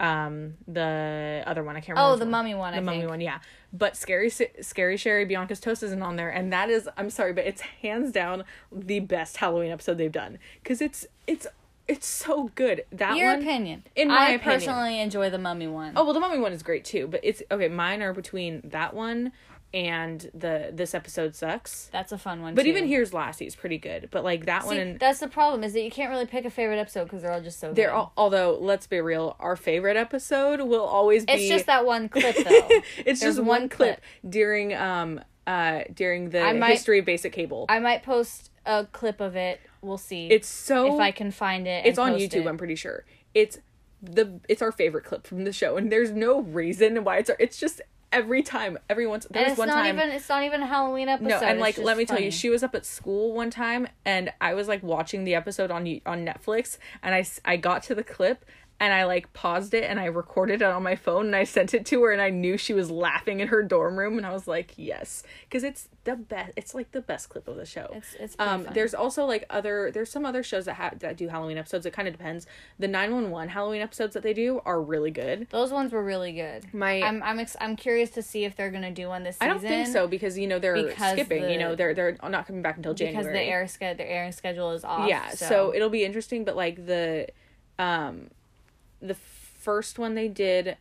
S2: um the other one I can't remember.
S1: Oh, the
S2: one.
S1: mummy one,
S2: The
S1: I
S2: mummy
S1: think.
S2: one, yeah. But scary scary Sherry Bianca's toast isn't on there, and that is I'm sorry, but it's hands down the best Halloween episode they've done because it's it's it's so good. That
S1: Your
S2: one.
S1: opinion.
S2: in my opinion.
S1: I
S2: opinion.
S1: personally enjoy the mummy one.
S2: Oh well, the mummy one is great too, but it's okay. Mine are between that one and the this episode sucks.
S1: that's a fun one.
S2: But
S1: too.
S2: even here's Lassie's pretty good. But like that one
S1: See,
S2: and
S1: that's the problem is that you can't really pick a favorite episode because they're all just so.
S2: they're
S1: good.
S2: all, although let's be real, our favorite episode will always be
S1: It's just that one clip *laughs* though.
S2: it's
S1: There's
S2: just one
S1: one
S2: clip,
S1: clip.
S2: during um uh during the
S1: might-
S2: history of basic cable.
S1: I might post a clip of it. We'll see.
S2: it's so
S1: if I can find it.
S2: it's on YouTube.
S1: it.
S2: I'm pretty sure it's the it's our favorite clip from the show, and there's no reason why it's our, it's just every time every once there
S1: And
S2: was
S1: it's
S2: one
S1: not
S2: time
S1: even. It's not even a Halloween episode.
S2: no, and like let me tell you, she was up at school one time, and I was like watching the episode on on Netflix, and I I got to the clip. And I like paused it and I recorded it on my phone and I sent it to her and I knew she was laughing in her dorm room and I was like yes because it's the best it's like the best clip of the show.
S1: It's- it's
S2: um
S1: funny.
S2: there's also like other there's some other shows that have that do Halloween episodes. It kind of depends. The 911 Halloween episodes that they do are really good.
S1: Those ones were really good.
S2: My-
S1: I'm I'm ex- I'm curious to see if they're gonna do one this
S2: I don't think so because you know they're skipping. you know they're they're not coming back until January because
S1: the air ske- their airing schedule is off.
S2: yeah so.
S1: so,
S2: it'll be interesting but like the um the first one they did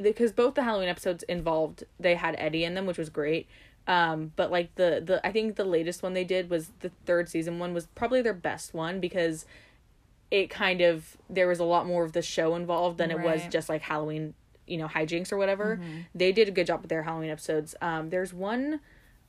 S2: because both the halloween episodes involved they had eddie in them which was great. Um but like the the i think the latest one they did was the third season one was probably their best one because it kind of there was a lot more of the show involved than it was just like halloween you know hijinks or whatever. They did a good job with their halloween episodes. Um there's one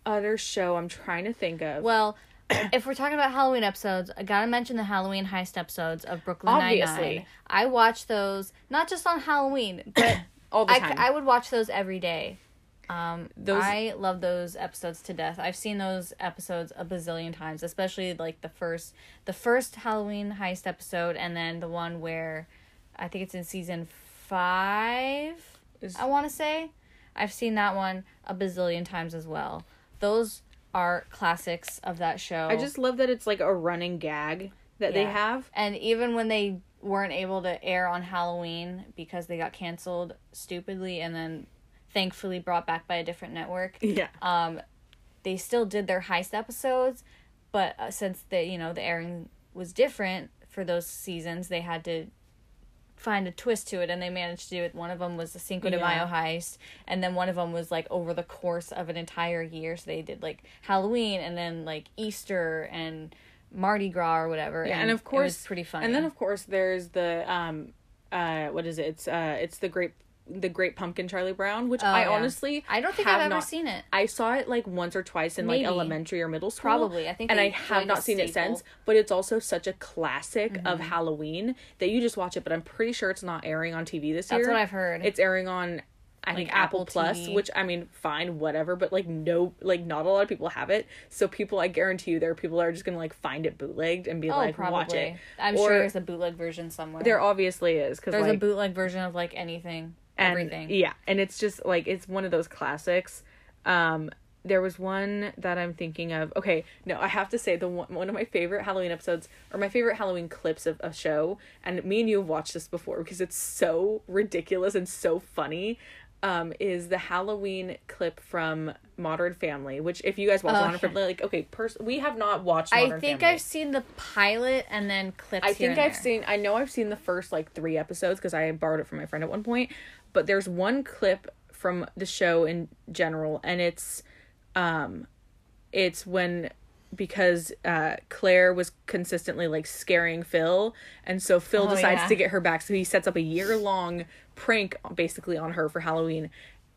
S2: other show i'm trying to think of.
S1: Well, *coughs* if we're talking about Halloween episodes, I gotta mention the Halloween heist episodes of Brooklyn Nine
S2: Obviously.
S1: Nine. I watch those not just on Halloween, *coughs* but
S2: all the
S1: I,
S2: time
S1: I would watch those every day. Um,
S2: Those-
S1: I love those episodes to death. I've seen those episodes a bazillion times, especially like the first, the first Halloween heist episode, and then the one where, I think it's in season five.
S2: Is-
S1: I want to say, I've seen that one a bazillion times as well. Those are classics of that show.
S2: I just love that it's like a running gag that they have.
S1: And even when they weren't able to air on Halloween because they got canceled stupidly and then thankfully brought back by a different network,
S2: Yeah.
S1: um, they still did their heist episodes. But uh, since the you know the airing was different for those seasons, they had to find a twist to it, and they managed to do it. One of them was the Cinco de
S2: Yeah.
S1: Mayo heist, and then one of them was like over the course of an entire year. So they did like Halloween, and then like Easter and Mardi Gras or whatever.
S2: Yeah, and of
S1: it
S2: course
S1: was pretty fun.
S2: And then of course there's the um uh what is it? It's uh it's the great the Great Pumpkin Charlie Brown, which I
S1: Oh, yeah.
S2: honestly
S1: I don't think I've ever
S2: not-
S1: seen it.
S2: I saw it like once or twice in
S1: Maybe.
S2: like elementary or middle school.
S1: Probably. I think
S2: and I have not seen it since. But it's also such a classic of
S1: Mm-hmm.
S2: Halloween that you just watch it. But I'm pretty sure it's not airing on TV this year.
S1: That's what I've heard.
S2: It's airing on I think Apple,
S1: Apple
S2: Plus, which I mean, fine, whatever, but like no like not a lot of people have it. So people I guarantee you there are people that are just gonna like find it bootlegged and be
S1: oh,
S2: like
S1: probably.
S2: watch it.
S1: I'm
S2: Or-
S1: sure there's a bootleg version somewhere.
S2: There obviously is because
S1: there's
S2: like
S1: a bootleg version of like anything,
S2: and,
S1: everything.
S2: Yeah, and it's just like it's one of those classics. Um there was one that I'm thinking of. Okay, no, I have to say the one, one of my favorite Halloween episodes or my favorite Halloween clips of a show, and me and you have watched this before because it's so ridiculous and so funny. Um, is the Halloween clip from Modern Family, which if you guys watch
S1: Oh,
S2: Modern. Family, like okay, pers- we have not watched. Modern
S1: I think
S2: Family.
S1: I've seen the pilot and then clips.
S2: I think I've
S1: there.
S2: seen. I know I've seen the first like three episodes because I borrowed it from my friend at one point. But there's one clip from the show in general, and it's, um, it's when because uh Claire was consistently like scaring Phil, and so Phil
S1: Oh,
S2: decides
S1: yeah.
S2: to get her back. So he sets up a year long prank basically on her for Halloween.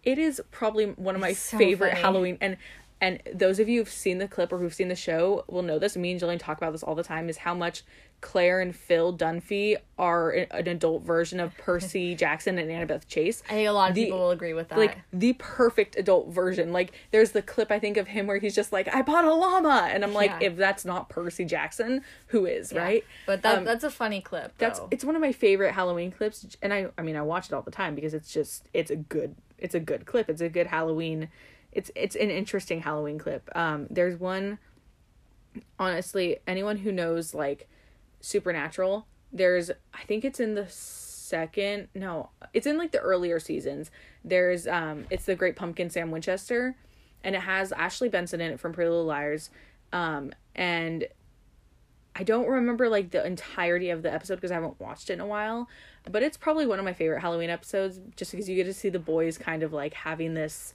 S2: It is probably one of my
S1: so
S2: favorite
S1: funny.
S2: Halloween and and those of you who've seen the clip or who've seen the show will know this. Me and Jillian talk about this all the time. Is how much Claire and Phil Dunphy are an adult version of Percy *laughs* Jackson and Annabeth Chase.
S1: I think a lot of
S2: The-
S1: people will agree with that.
S2: Like the perfect adult version. Like there's the clip I think of him where he's just like, "I bought a llama," and I'm like,
S1: Yeah.
S2: if that's not Percy Jackson, who is
S1: Yeah.
S2: right?
S1: But that
S2: Um,
S1: that's a funny clip.
S2: that's it's one of my favorite Halloween clips, and I I mean I watch it all the time because it's just it's a good it's a good clip. It's a good Halloween. It's it's an interesting Halloween clip. Um, there's one. Honestly, anyone who knows like Supernatural, there's I think it's in the second no it's in like the earlier seasons. There's um it's the Great Pumpkin Sam Winchester, and it has Ashley Benson in it from Pretty Little Liars, um and I don't remember like the entirety of the episode because I haven't watched it in a while, but it's probably one of my favorite Halloween episodes just because you get to see the boys kind of like having this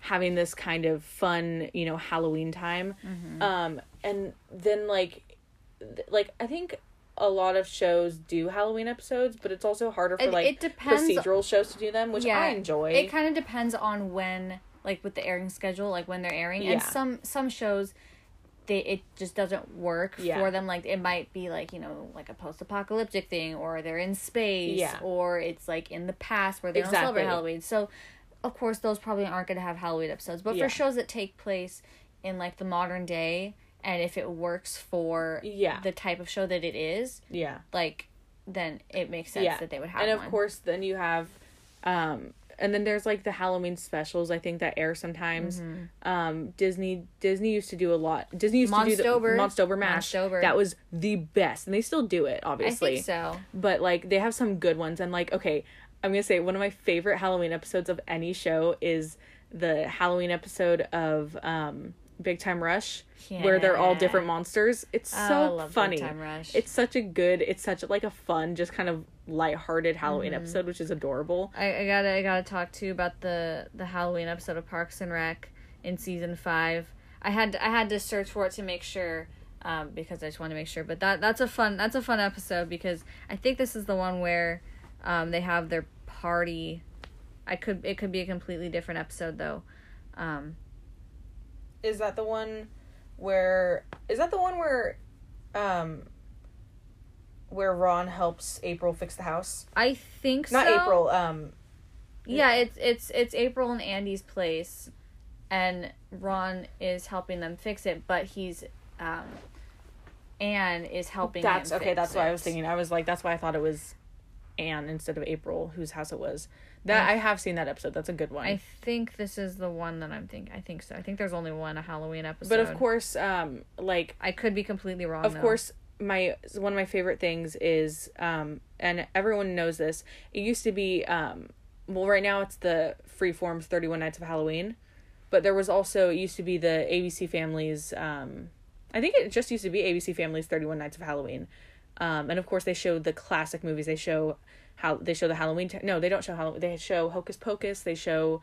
S2: having this kind of fun, you know, Halloween time. Um and then like th- like I think a lot of shows do Halloween episodes, but it's also harder for
S1: It-
S2: like
S1: it depends-
S2: procedural shows to do them, which I enjoy.
S1: It kind of depends on when, like with the airing schedule, like when they're airing. And some some shows, they it just doesn't work
S2: Yeah.
S1: for them. Like it might be like you know like a post apocalyptic thing, or they're in space,
S2: Yeah.
S1: or it's like in the past where they don't celebrate Halloween. So, of course, those probably aren't going to have Halloween episodes. But
S2: Yeah.
S1: for shows that take place in like the modern day, and if it works for
S2: Yeah.
S1: the type of show that it is,
S2: yeah.
S1: like then it makes sense
S2: yeah.
S1: that they would have
S2: and of
S1: one.
S2: course then you have um and then there's like the halloween specials i think that air sometimes
S1: Mm-hmm.
S2: um disney disney used to do a lot disney used to do the
S1: Monstober.
S2: monstober mash
S1: Monstober.
S2: that was the best and they still do it
S1: I
S2: obviously
S1: think so.
S2: but like they have some good ones and like okay i'm gonna say one of my favorite halloween episodes of any show is the halloween episode of um big time rush where they're all different monsters it's
S1: Oh,
S2: so funny
S1: Time Rush.
S2: it's such a good it's such like a fun just kind of lighthearted halloween
S1: Mm-hmm.
S2: episode which is adorable
S1: I, I gotta I gotta talk to you about the the Halloween episode of Parks and Rec in season five. I had I had to search for it to make sure, um, because I just wanted to make sure. But that that's a fun that's a fun episode because I think this is the one where, um, they have their party. I could it could be a completely different episode though. Um,
S2: is that the one where is that the one where um where ron helps april fix the house
S1: I think
S2: not
S1: so.
S2: april um
S1: Yeah, it's it's it's April and Andy's place, and Ron is helping them fix it, but he's um, Anne is helping.
S2: that's okay that's why i was thinking i was like that's why i thought it was anne instead of april whose house it was that i have seen that episode that's a good one
S1: I think this is the one that I'm thinking. I think so. I think there's only one a Halloween episode.
S2: but of course um like
S1: I could be completely wrong.
S2: of
S1: though.
S2: course my one of my favorite things is um and everyone knows this it used to be um well right now it's the freeform 31 nights of halloween but there was also it used to be the abc families um i think it just used to be abc families 31 nights of halloween um and of course they show the classic movies. They show how they show the halloween t- no they don't show halloween they show hocus pocus they show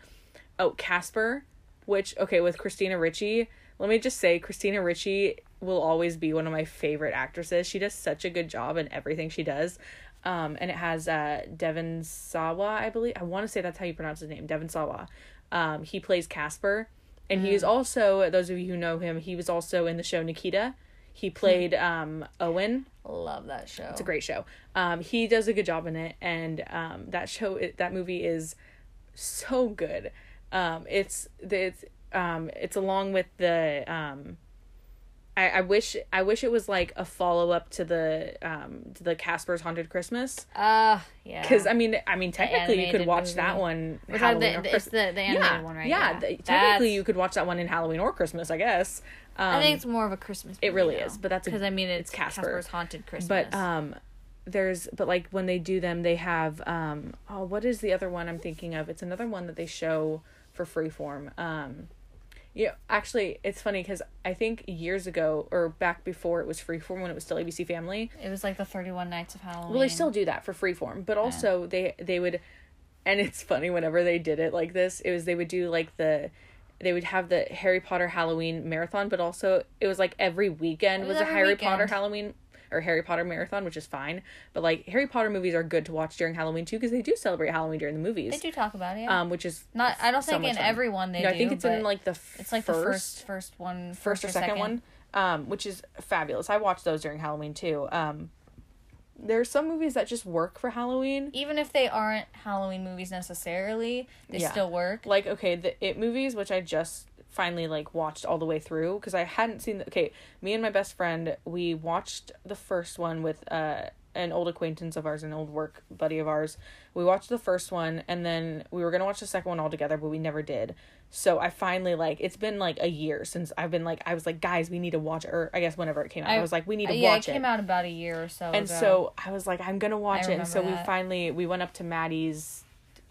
S2: oh casper which okay with christina ricci let me just say christina ricci will always be one of my favorite actresses. She does such a good job in everything she does. Um and it has uh devon sawa i believe i want to say that's how you pronounce his name devon sawa. Um he plays casper. And he is also those of you who know him he was also in the show nikita he played um owen
S1: love that show.
S2: it's a great show. Um, he does a good job in it, and um, that show, it, that movie is so good. Um, it's it's um, it's along with the um, I, I wish I wish it was like a follow up to the um to the Casper's Haunted Christmas
S1: Uh, yeah.
S2: because I mean I mean technically you could watch that one
S1: Which
S2: Halloween
S1: the,
S2: or
S1: it's
S2: Christmas.
S1: the, the animated
S2: yeah
S1: one, right?
S2: yeah,
S1: Yeah.
S2: the- technically you could watch that one in Halloween or Christmas I guess um,
S1: I think it's more of a Christmas.
S2: it really
S1: now.
S2: is, but that's
S1: because I mean it's,
S2: it's Casper.
S1: Casper's haunted Christmas.
S2: but um there's but like when they do them they have um oh what is the other one i'm thinking of it's another one that they show for freeform um yeah actually it's funny because i think years ago or back before it was freeform when it was still abc family
S1: it was like the Thirty One Nights of Halloween.
S2: well they still do that for freeform but also they they would and it's funny whenever they did it like this it was they would do like the they would have the harry potter halloween marathon but also it was like every weekend
S1: It
S2: was,
S1: was
S2: a harry
S1: weekend.
S2: potter halloween or harry potter marathon which is fine but like harry potter movies are good to watch during halloween too because they do celebrate halloween during the movies
S1: They do talk about it. Yeah.
S2: um which is
S1: Not. I don't
S2: so
S1: think in
S2: fun.
S1: every one they
S2: no,
S1: do.
S2: i think it's in like the f-
S1: It's like
S2: first
S1: the first first one,
S2: first or second, one um which is fabulous i watched those during halloween too um there are some movies that just work for halloween
S1: Even if they aren't Halloween movies necessarily, they
S2: Yeah.
S1: still work.
S2: like okay the it movies which i just finally like watched all the way through because i hadn't seen the, okay me and my best friend we watched the first one with uh an old acquaintance of ours an old work buddy of ours we watched the first one and then we were gonna watch the second one all together but we never did so i finally like it's been like a year since i've been like i was like guys we need to watch it or i guess whenever it came out i,
S1: I-
S2: was like we need to
S1: yeah,
S2: watch
S1: it Yeah, It came out about a year or so.
S2: and
S1: ago.
S2: so I was like, I'm gonna watch
S1: I
S2: it. And so we finally we went up to Maddie's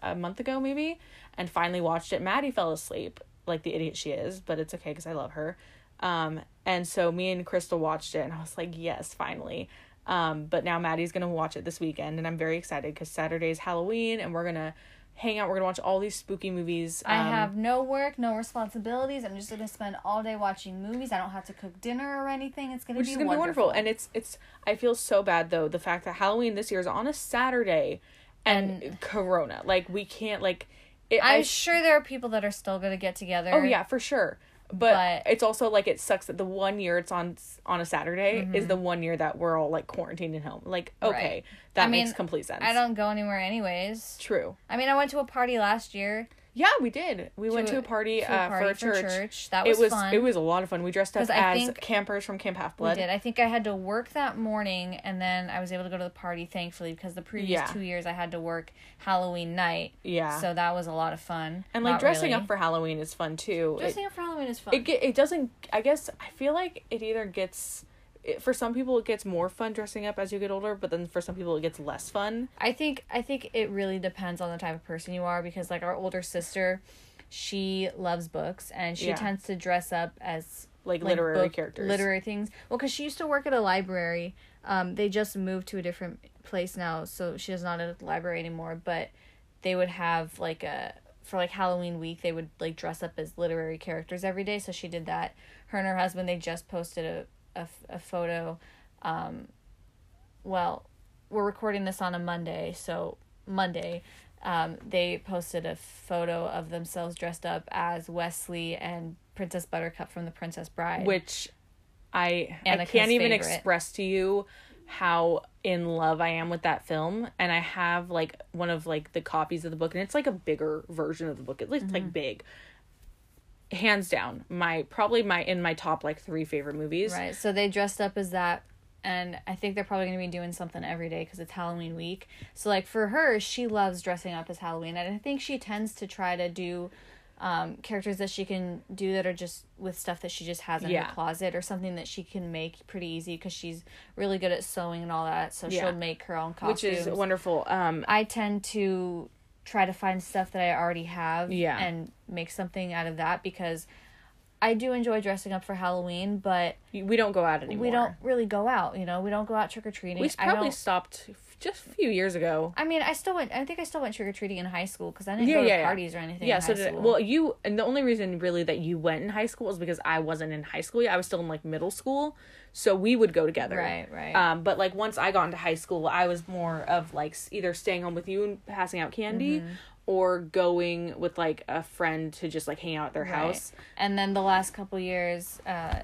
S2: a month ago maybe, and finally watched it. Maddie fell asleep like the idiot she is, but it's okay because I love her. Um, and so me and Crystal watched it, and I was like, yes, finally. Um, but now Maddie's gonna watch it this weekend, and I'm very excited because Saturday's Halloween, and we're gonna hang out. We're gonna watch all these spooky movies.
S1: I
S2: Um,
S1: have no work, no responsibilities. I'm just gonna spend all day watching movies. I don't have to cook dinner or anything. It's gonna
S2: which
S1: be
S2: is gonna
S1: wonderful.
S2: be wonderful. And it's it's I feel so bad though the fact that Halloween this year is on a Saturday, and, Corona. Like we can't like. It,
S1: I'm
S2: I-
S1: sure there are people that are still gonna get together.
S2: Oh yeah, for sure. But,
S1: But-
S2: it's also like it sucks that the one year it's on on a Saturday is
S1: Mm-hmm.
S2: the one year that we're all like quarantined at home. Like okay,
S1: Right.
S2: that
S1: I mean,
S2: makes complete sense.
S1: I don't go anywhere anyways.
S2: True.
S1: I mean, I went to a party last year.
S2: Yeah, we did. We went to a party,
S1: to a
S2: uh,
S1: party
S2: for a church.
S1: church. That was
S2: it was
S1: fun.
S2: it was a lot of fun. We dressed up as campers from Camp Half Blood.
S1: We did. I think I had to work that morning, and then I was able to go to the party, thankfully, because the previous
S2: Yeah.
S1: two years I had to work Halloween night.
S2: Yeah.
S1: So that was a lot of fun.
S2: and like
S1: Not
S2: dressing
S1: really.
S2: up for Halloween is fun too. It-
S1: dressing up for Halloween is fun.
S2: it it doesn't i guess i feel like it either gets it, for some people it gets more fun dressing up as you get older but then for some people it gets less fun
S1: I think I think it really depends on the type of person you are because like our older sister, she loves books and she
S2: Yeah.
S1: tends to dress up as
S2: like,
S1: like
S2: literary
S1: book-
S2: characters
S1: literary things. Well, because she used to work at a library. Um, they just moved to a different place now, so she is not at the library anymore. But they would have like a for like Halloween week, they would like dress up as literary characters every day. So she did that. Her and her husband, they just posted a a, a photo. Um, well, we're recording this on a Monday, so Monday. Um, they posted a photo of themselves dressed up as Westley and Princess Buttercup from The Princess Bride.
S2: which i i can't even
S1: favorite.
S2: express to you how in love i am with that film and i have like one of like the copies of the book and it's like a bigger version of the book at least
S1: Mm-hmm.
S2: like big hands down my probably my in my top like three favorite movies
S1: Right. So they dressed up as that. And I think they're probably going to be doing something every day because it's Halloween week. So, like, for her, she loves dressing up as Halloween. And I think she tends to try to do um, characters that she can do that are just with stuff that she just has in
S2: Yeah.
S1: her closet or something that she can make pretty easy because she's really good at sewing and all that. So,
S2: Yeah.
S1: she'll make her own
S2: coffee.
S1: which
S2: is wonderful um
S1: I tend to try to find stuff that I already have
S2: Yeah.
S1: and make something out of that because I do enjoy dressing up for Halloween, but
S2: we don't go out anymore
S1: we don't really go out. You know, we don't go out trick or treating.
S2: we probably stopped just a few years ago
S1: I mean, I still went. I think I still went trick or treating in high school because I didn't
S2: Yeah,
S1: go to
S2: yeah, yeah.
S1: parties or anything.
S2: yeah so did, well you and the only reason really that you went in high school was because i wasn't in high school yet i was still in like middle school so we would go together
S1: Right, right.
S2: um but like once i got into high school i was more of like either staying home with you and passing out candy
S1: Mm-hmm.
S2: or going with like a friend to just like hang out at their
S1: Right.
S2: house
S1: And then the last couple years, uh,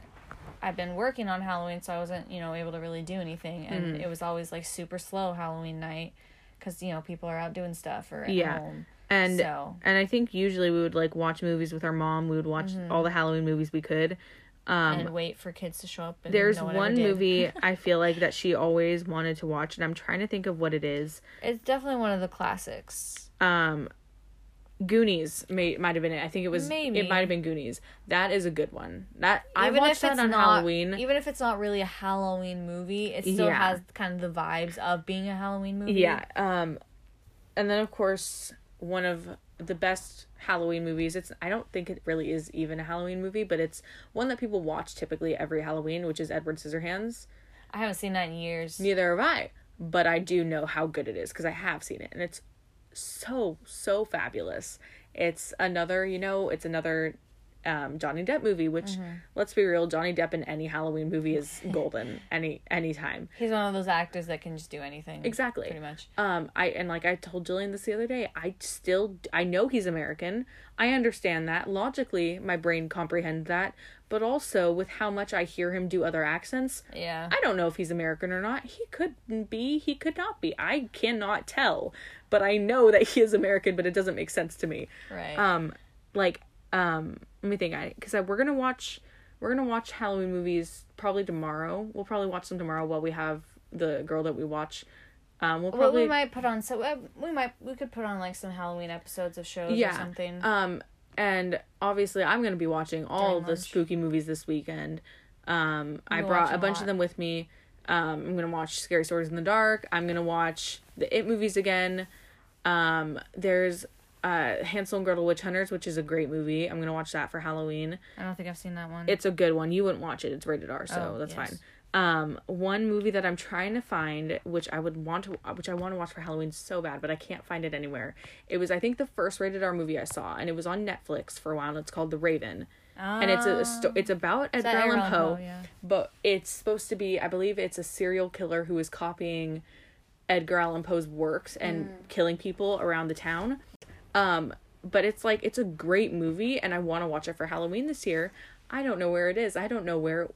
S1: I've been working on Halloween, so I wasn't, you know, able to really do anything, and
S2: Mm-hmm.
S1: it was always like super slow Halloween night, because you know people are out doing stuff or at
S2: Yeah.
S1: home.
S2: and
S1: So
S2: and i think usually we would like watch movies with our mom we would watch
S1: Mm-hmm.
S2: all the halloween movies we could Um,
S1: and wait for kids to show up. And
S2: there's
S1: no one,
S2: one movie *laughs* I feel like that she always wanted to watch, and I'm trying to think of what it is.
S1: It's definitely one of the classics.
S2: Um, Goonies may might have been it. I think it was.
S1: Maybe.
S2: it might have been Goonies. That is a good one. That I watched that on
S1: not,
S2: Halloween.
S1: Even if it's not really a Halloween movie, it still
S2: Yeah.
S1: has kind of the vibes of being a Halloween movie.
S2: Yeah. Um, and then of course one of the best Halloween movies. It's I don't think it really is even a Halloween movie, but it's one that people watch typically every Halloween, which is Edward Scissorhands.
S1: I haven't seen that in years.
S2: Neither have I, but I do know how good it is because I have seen it, and it's so so fabulous. It's another, you know, it's another um, Johnny Depp movie. Which
S1: Mm-hmm.
S2: let's be real, Johnny Depp in any Halloween movie is *laughs* golden any anytime.
S1: He's one of those actors that can just do anything.
S2: Exactly.
S1: Pretty much.
S2: Um, I and like I told Jillian this the other day, I still I know he's American. I understand that logically, my brain comprehends that, but also with how much I hear him do other accents,
S1: Yeah.
S2: I don't know if he's American or not. He could be, he could not be. I cannot tell, but I know that he is American, but it doesn't make sense to me.
S1: right.
S2: Um, like um, let me think. I because we're gonna watch we're gonna watch Halloween movies probably tomorrow. We'll probably watch them tomorrow while we have the girl that we watch. Um, we'll probably well,
S1: we might put on so uh, we might we could put on like some Halloween episodes of shows
S2: yeah
S1: or something.
S2: Um, and obviously I'm gonna be watching all the spooky movies this weekend. Um, I brought a bunch
S1: lot.
S2: of them with me. Um, I'm gonna watch Scary Stories in the Dark. I'm gonna watch the It movies again. Um, there's uh Hansel and Gretel Witch Hunters, which is a great movie. I'm gonna watch that for Halloween.
S1: I don't think I've seen that one.
S2: It's a good one. You wouldn't watch it. It's rated R, so
S1: Oh,
S2: that's
S1: yes.
S2: fine. Um, one movie that I'm trying to find, which I would want to, which I want to watch for Halloween so bad, but I can't find it anywhere. It was, I think, the first rated R movie I saw, and it was on Netflix for a while. And it's called The Raven, and it's a, a sto- it's about
S1: Ah.
S2: Edgar Allan Poe,
S1: Allan Poe? Yeah.
S2: but it's supposed to be, I believe, it's a serial killer who is copying Edgar Allan Poe's works and
S1: Mm.
S2: killing people around the town. Um, but it's like it's a great movie, and I want to watch it for Halloween this year. I don't know where it is. I don't know where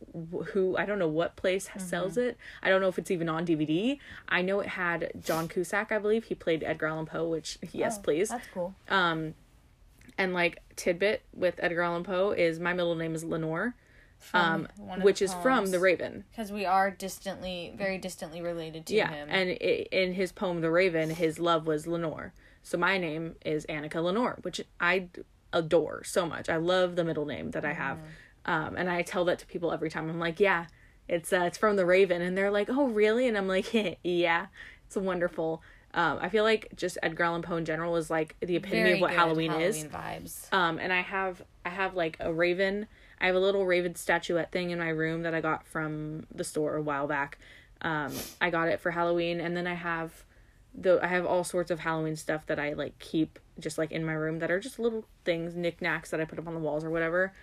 S2: who. I don't know what place
S1: Mm-hmm.
S2: sells it. I don't know if it's even on DVD. I know it had John Cusack. I believe he played Edgar Allan Poe. Which yes,
S1: Oh,
S2: please.
S1: That's cool.
S2: Um, and like tidbit with Edgar Allan Poe is my middle name is Lenore, um, which is from. The Raven.
S1: Because we are distantly, very distantly related to
S2: Yeah,
S1: him.
S2: and i in his poem The Raven, his love was Lenore. So my name is Annika Lenore, which I adore so much. I love the middle name that I have, um, and I tell that to people every time. I'm like, yeah, it's uh, it's from The Raven, and they're like, oh really? And I'm like, *laughs* yeah, it's wonderful. Um, I feel like just Edgar Allan Poe in general is like the epitome
S1: Very
S2: of what
S1: good
S2: Halloween, is.
S1: vibes.
S2: Um, and I have I have like a raven. I have a little raven statuette thing in my room that I got from the store a while back. Um, I got it for Halloween, and then I have the I have all sorts of Halloween stuff that I like keep just like in my room that are just little things, knickknacks that I put up on the walls or whatever.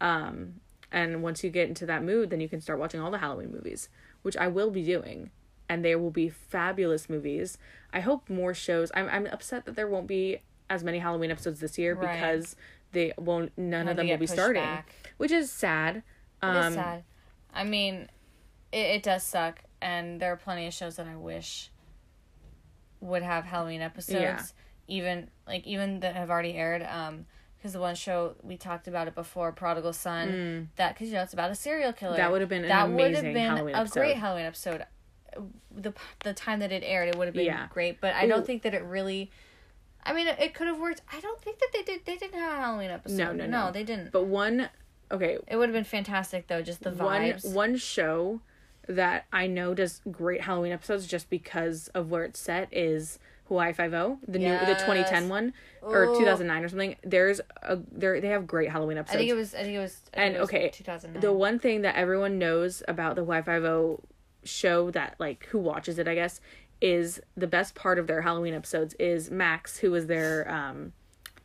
S2: Um, and once you get into that mood, then you can start watching all the Halloween movies, which I will be doing. And there will be fabulous movies. I hope more shows. I'm I'm upset that there won't be as many Halloween episodes this year
S1: Right.
S2: because they won't. None
S1: Had
S2: of them will be starting,
S1: back.
S2: which is sad.
S1: It
S2: Um,
S1: is sad. I mean, it, it does suck, and there are plenty of shows that I wish would have Halloween episodes.
S2: Yeah.
S1: Even like even that have already aired. Um, because the one show we talked about it before, Prodigal Son, that because you know it's about a serial killer.
S2: Mm. That would have been an
S1: that would have been
S2: Halloween
S1: a
S2: episode.
S1: great Halloween episode. The the time that it aired, it would have been
S2: Yeah.
S1: great. But I don't think that it really. I mean, it, could have worked. I don't think that they did. They didn't have a Halloween episode.
S2: No, no, no.
S1: they didn't.
S2: But one, okay,
S1: It would have been fantastic though, just the
S2: one
S1: vibes.
S2: one show that I know does great Halloween episodes just because of where it's set is Hawaii Five O, the new the
S1: Yes.
S2: 2010 one or 2009 or something. There's a there they have great Halloween episodes.
S1: I think it was. I think it was. I think
S2: And,
S1: it was
S2: okay,
S1: 2009.
S2: the one thing that everyone knows about the Hawaii Five O show that like who watches it, I guess, is the best part of their Halloween episodes is Max, who was their um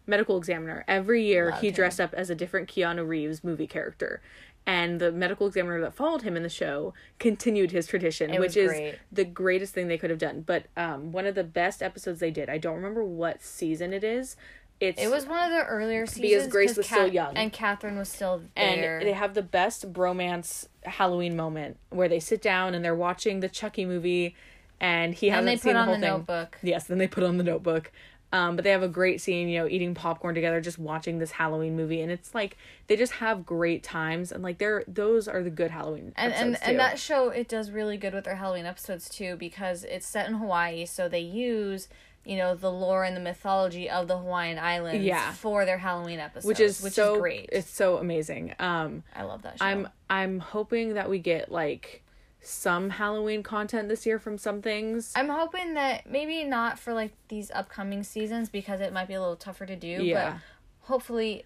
S2: medical examiner. Every year
S1: Loved
S2: he
S1: him.
S2: dressed up as a different Keanu Reeves movie character. And the medical examiner that followed him in the show continued his tradition,
S1: It
S2: which is
S1: great.
S2: the greatest thing they could have done. But um, one of the best episodes they did, I don't remember what season it is. It's
S1: It was one of the earlier seasons
S2: because
S1: grace
S2: was still young.
S1: and Catherine was still
S2: and
S1: there.
S2: they have the best bromance Halloween moment where they sit down and they're watching the Chucky movie, and he hasn't
S1: and they
S2: seen
S1: put
S2: the whole
S1: the
S2: thing.
S1: Notebook.
S2: Yes, then they put on the Notebook, Um, but they have a great scene, you know, eating popcorn together, just watching this Halloween movie, and it's like they just have great times, and like they're those are the good Halloween
S1: and and,
S2: too.
S1: and that show it does really good with their Halloween episodes too because it's set in Hawaii, so they use you know the lore and the mythology of the Hawaiian Islands
S2: Yeah.
S1: for their Halloween episodes,
S2: which is
S1: which
S2: so
S1: is great.
S2: It's so amazing. Um,
S1: I love that show.
S2: I'm I'm hoping that we get like some Halloween content this year from some things.
S1: I'm hoping that maybe not for like these upcoming seasons because it might be a little tougher to do,
S2: Yeah.
S1: but hopefully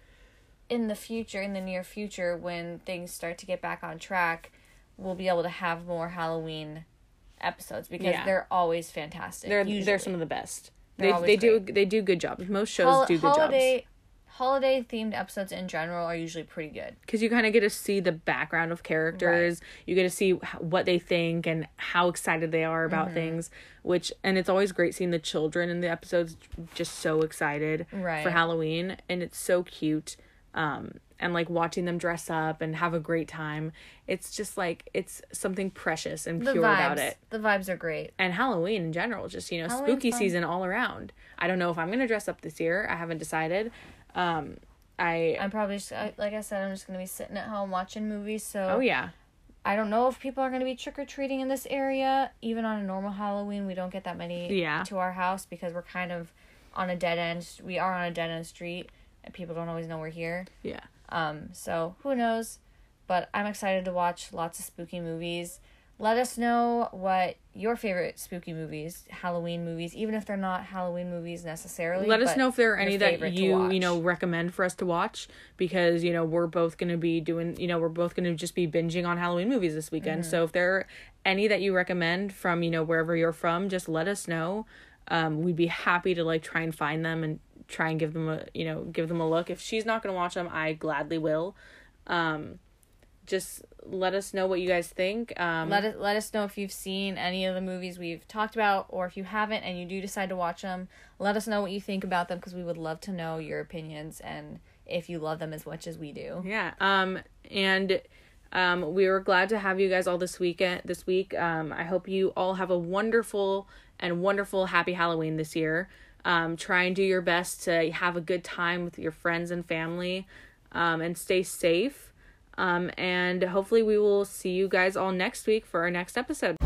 S1: in the future, in the near future, when things start to get back on track, we'll be able to have more Halloween episodes because
S2: Yeah.
S1: they're always fantastic.
S2: they're
S1: usually.
S2: they're some of the best.
S1: They're
S2: They they do they do good jobs. Most shows
S1: Hol-
S2: do good
S1: holiday
S2: jobs
S1: holiday themed episodes in general are usually pretty good.
S2: because you kind of get to see the background of characters. You get to see what they think and how excited they are about
S1: Mm-hmm.
S2: things. Which and it's always great seeing the children in the episodes just so excited
S1: Right.
S2: for Halloween, and it's so cute. Um, and like watching them dress up and have a great time. It's just like it's something precious and pure about it.
S1: the vibes are great.
S2: and Halloween in general, just you know,
S1: Halloween's
S2: spooky
S1: fun.
S2: season all around. I don't know if I'm gonna dress up this year. I haven't decided. Um, I
S1: I'm probably just I- like I said, I'm just gonna be sitting at home watching movies. So
S2: oh yeah,
S1: I don't know if people are going to be trick or treating in this area. Even on a normal Halloween, we don't get that many
S2: Yeah.
S1: to our house because we're kind of on a dead end. We are on a dead end street, and people don't always know we're here.
S2: yeah,
S1: Um, so who knows? But I'm excited to watch lots of spooky movies. Let us know what your favorite spooky movies, Halloween movies, even if they're not Halloween movies necessarily.
S2: Let us know if there are any that you you know recommend for us to watch because you know we're both gonna be doing you know we're both gonna just be binging on Halloween movies this weekend.
S1: Mm-hmm.
S2: So if there are any that you recommend from you know wherever you're from, just let us know. Um, we'd be happy to like try and find them and try and give them a you know give them a look. If she's not gonna watch them, I gladly will. Um, just let us know what you guys think. Um,
S1: Let us let us know if you've seen any of the movies we've talked about, or if you haven't and you do decide to watch them. Let us know what you think about them because we would love to know your opinions and if you love them as much as we do.
S2: Yeah. Um and um we were glad to have you guys all this weekend this week. Um I hope you all have a wonderful and wonderful happy Halloween this year. Um try and do your best to have a good time with your friends and family. Um and stay safe. Um and hopefully we will see you guys all next week for our next episode.